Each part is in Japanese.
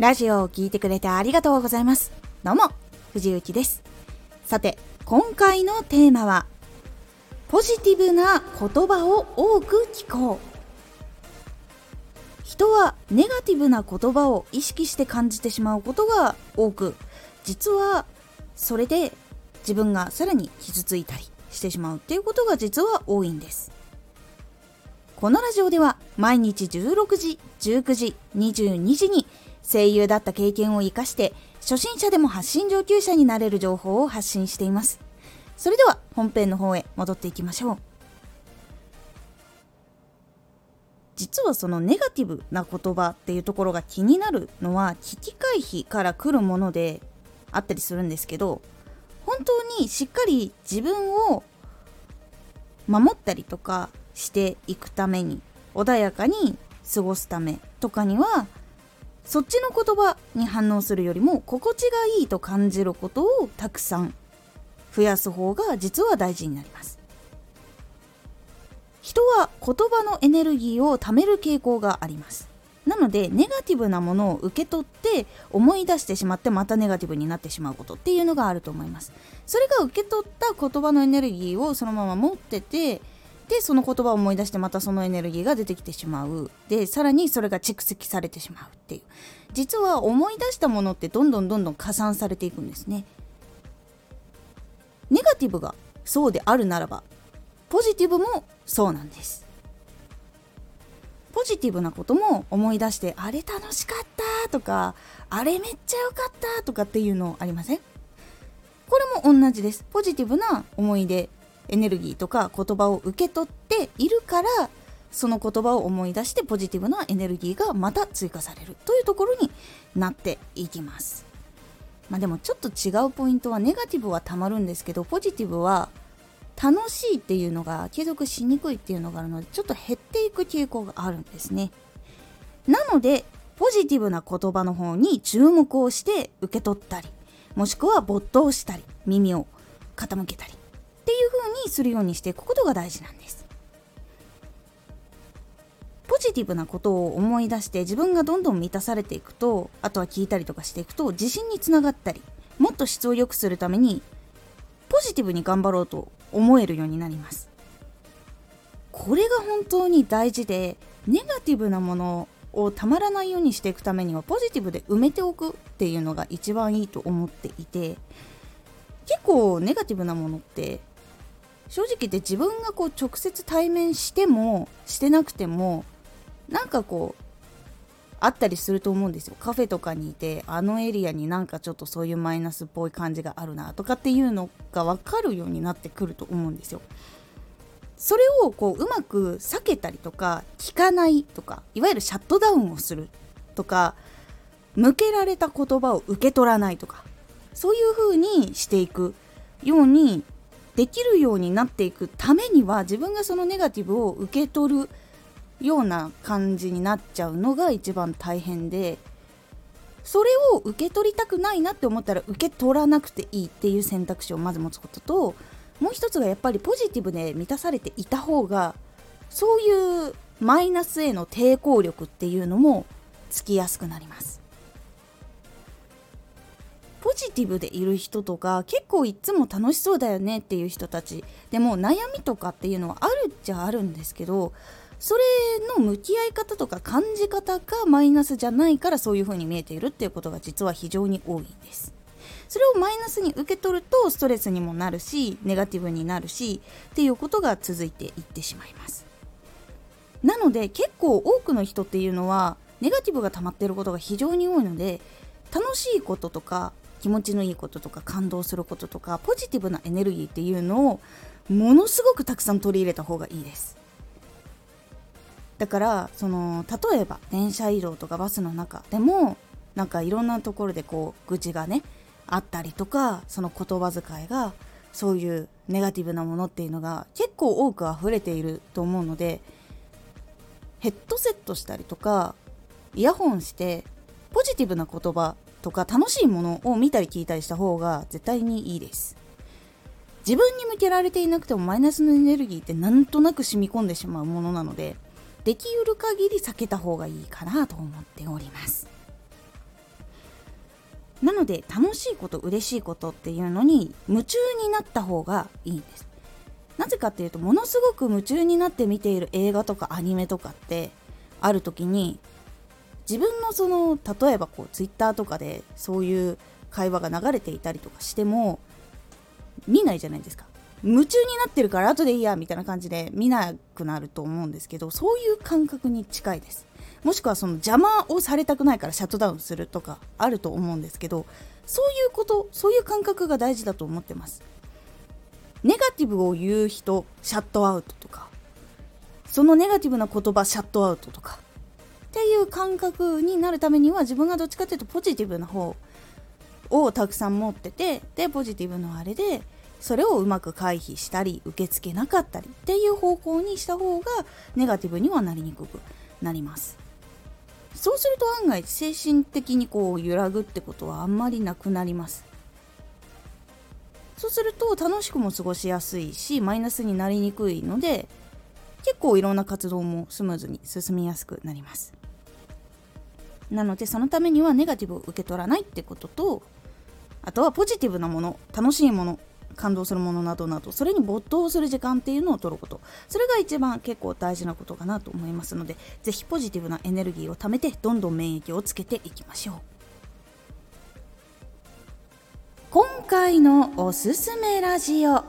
ラジオを聴いてくれてありがとうございます。どうも、藤幸です。さて、今回のテーマは、ポジティブな言葉を多く聞こう。人はネガティブな言葉を意識して感じてしまうことが多く、実はそれで自分がさらに傷ついたりしてしまうっていうことが実は多いんです。このラジオでは毎日16時、19時、22時に声優だった経験を活かして初心者でも発信上級者になれる情報を発信しています。それでは本編の方へ戻っていきましょう。実はそのネガティブな言葉っていうところが気になるのは危機回避から来るものであったりするんですけど本当にしっかり自分を守ったりとかしていくために穏やかに過ごすためとかにはそっちの言葉に反応するよりも心地がいいと感じることをたくさん増やす方が実は大事になります。人は言葉のエネルギーを貯める傾向があります。なのでネガティブなものを受け取って思い出してしまってまたネガティブになってしまうことっていうのがあると思います。それが受け取った言葉のエネルギーをそのまま持っててでその言葉を思い出してまたそのエネルギーが出てきてしまう。でさらにそれが蓄積されてしまうっていう。実は思い出したものってどんどんどんどん加算されていくんですね。ネガティブがそうであるならばポジティブもそうなんです。ポジティブなことも思い出してあれ楽しかったとかあれめっちゃ良かったとかっていうのありません？これも同じです。ポジティブな思い出エネルギーとか言葉を受け取っているからその言葉を思い出してポジティブなエネルギーがまた追加されるというところになっていきます。まあ、でもちょっと違うポイントはネガティブはたまるんですけどポジティブは楽しいっていうのが継続しにくいっていうのがあるのでちょっと減っていく傾向があるんですね。なのでポジティブな言葉の方に注目をして受け取ったりもしくは没頭したり耳を傾けたりっていう風にするようにしていくことが大事なんです。ポジティブなことを思い出して自分がどんどん満たされていくとあとは聞いたりとかしていくと自信につながったりもっと質を良くするためにポジティブに頑張ろうと思えるようになります。これが本当に大事でネガティブなものをたまらないようにしていくためにはポジティブで埋めておくっていうのが一番いいと思っていて結構ネガティブなものって正直言って自分がこう直接対面してもしてなくてもなんかこうあったりすると思うんですよ。カフェとかにいてあのエリアになんかちょっとそういうマイナスっぽい感じがあるなとかっていうのが分かるようになってくると思うんですよ。それをこううまく避けたりとか聞かないとかいわゆるシャットダウンをするとか向けられた言葉を受け取らないとかそういう風にしていくようにできるようになっていくためには自分がそのネガティブを受け取るような感じになっちゃうのが一番大変でそれを受け取りたくないなって思ったら受け取らなくていいっていう選択肢をまず持つことともう一つがやっぱりポジティブで満たされていた方がそういうマイナスへの抵抗力っていうのもつきやすくなります。ジティブでいる人とか結構いつも楽しそうだよねっていう人たち。でも悩みとかっていうのはあるっちゃあるんですけどそれの向き合い方とか感じ方がマイナスじゃないからそういう風に見えているっていうことが実は非常に多いんです。それをマイナスに受け取るとストレスにもなるしネガティブになるしっていうことが続いていってしまいます。なので結構多くの人っていうのはネガティブが溜まってることが非常に多いので楽しいこととか気持ちのいいこととか感動することとかポジティブなエネルギーっていうのをものすごくたくさん取り入れた方がいいです。だからその例えば電車移動とかバスの中でもなんかいろんなところでこう愚痴がねあったりとかその言葉遣いがそういうネガティブなものっていうのが結構多く溢れていると思うのでヘッドセットしたりとかイヤホンしてポジティブな言葉とか楽しいものを見たり聞いたりした方が絶対にいいです。自分に向けられていなくてもマイナスのエネルギーってなんとなく染み込んでしまうものなのでできうる限り避けた方がいいかなと思っております。なので楽しいこと嬉しいことっていうのに夢中になった方がいいんです。なぜかっていうとものすごく夢中になって見ている映画とかアニメとかってある時に自分のその例えばこうツイッターとかでそういう会話が流れていたりとかしても見ないじゃないですか。夢中になってるから後でいいやみたいな感じで見なくなると思うんですけどそういう感覚に近いです。もしくはその邪魔をされたくないからシャットダウンするとかあると思うんですけどそういうことそういう感覚が大事だと思ってます。ネガティブを言う人シャットアウトとか。そのネガティブな言葉シャットアウトとか。っていう感覚になるためには自分がどっちかっていうとポジティブな方をたくさん持っててでポジティブのあれでそれをうまく回避したり受け付けなかったりっていう方向にした方がネガティブにはなりにくくなります。そうすると案外精神的にこう揺らぐってことはあんまりなくなります。そうすると楽しくも過ごしやすいしマイナスになりにくいので結構いろんな活動もスムーズに進みやすくなります。なのでそのためにはネガティブを受け取らないってこととあとはポジティブなもの楽しいもの感動するものなどなどそれに没頭する時間っていうのを取ること。それが一番結構大事なことかなと思いますので是非ポジティブなエネルギーを貯めてどんどん免疫をつけていきましょう。今回のおすすめラジオ。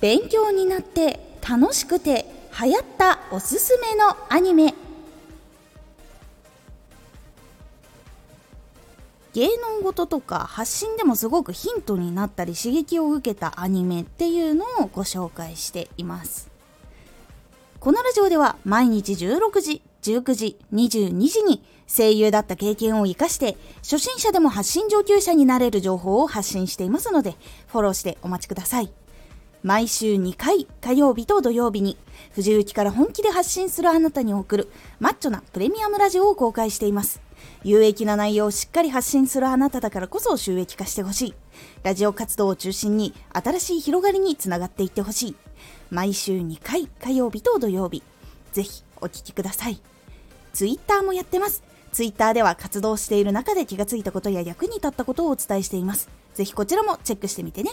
勉強になって楽しくて流行ったおすすめのアニメ。芸能事とか発信でもすごくヒントになったり刺激を受けたアニメっていうのをご紹介しています。このラジオでは毎日16時19時22時に声優だった経験を生かして初心者でも発信上級者になれる情報を発信していますのでフォローしてお待ちください。毎週2回火曜日と土曜日に藤雪から本気で発信するあなたに送るマッチョなプレミアムラジオを公開しています有益な内容をしっかり発信するあなただからこそ収益化してほしい。ラジオ活動を中心に新しい広がりにつながっていってほしい。毎週2回火曜日と土曜日。ぜひお聴きください。ツイッターもやってます。ツイッターでは活動している中で気がついたことや役に立ったことをお伝えしています。ぜひこちらもチェックしてみてね。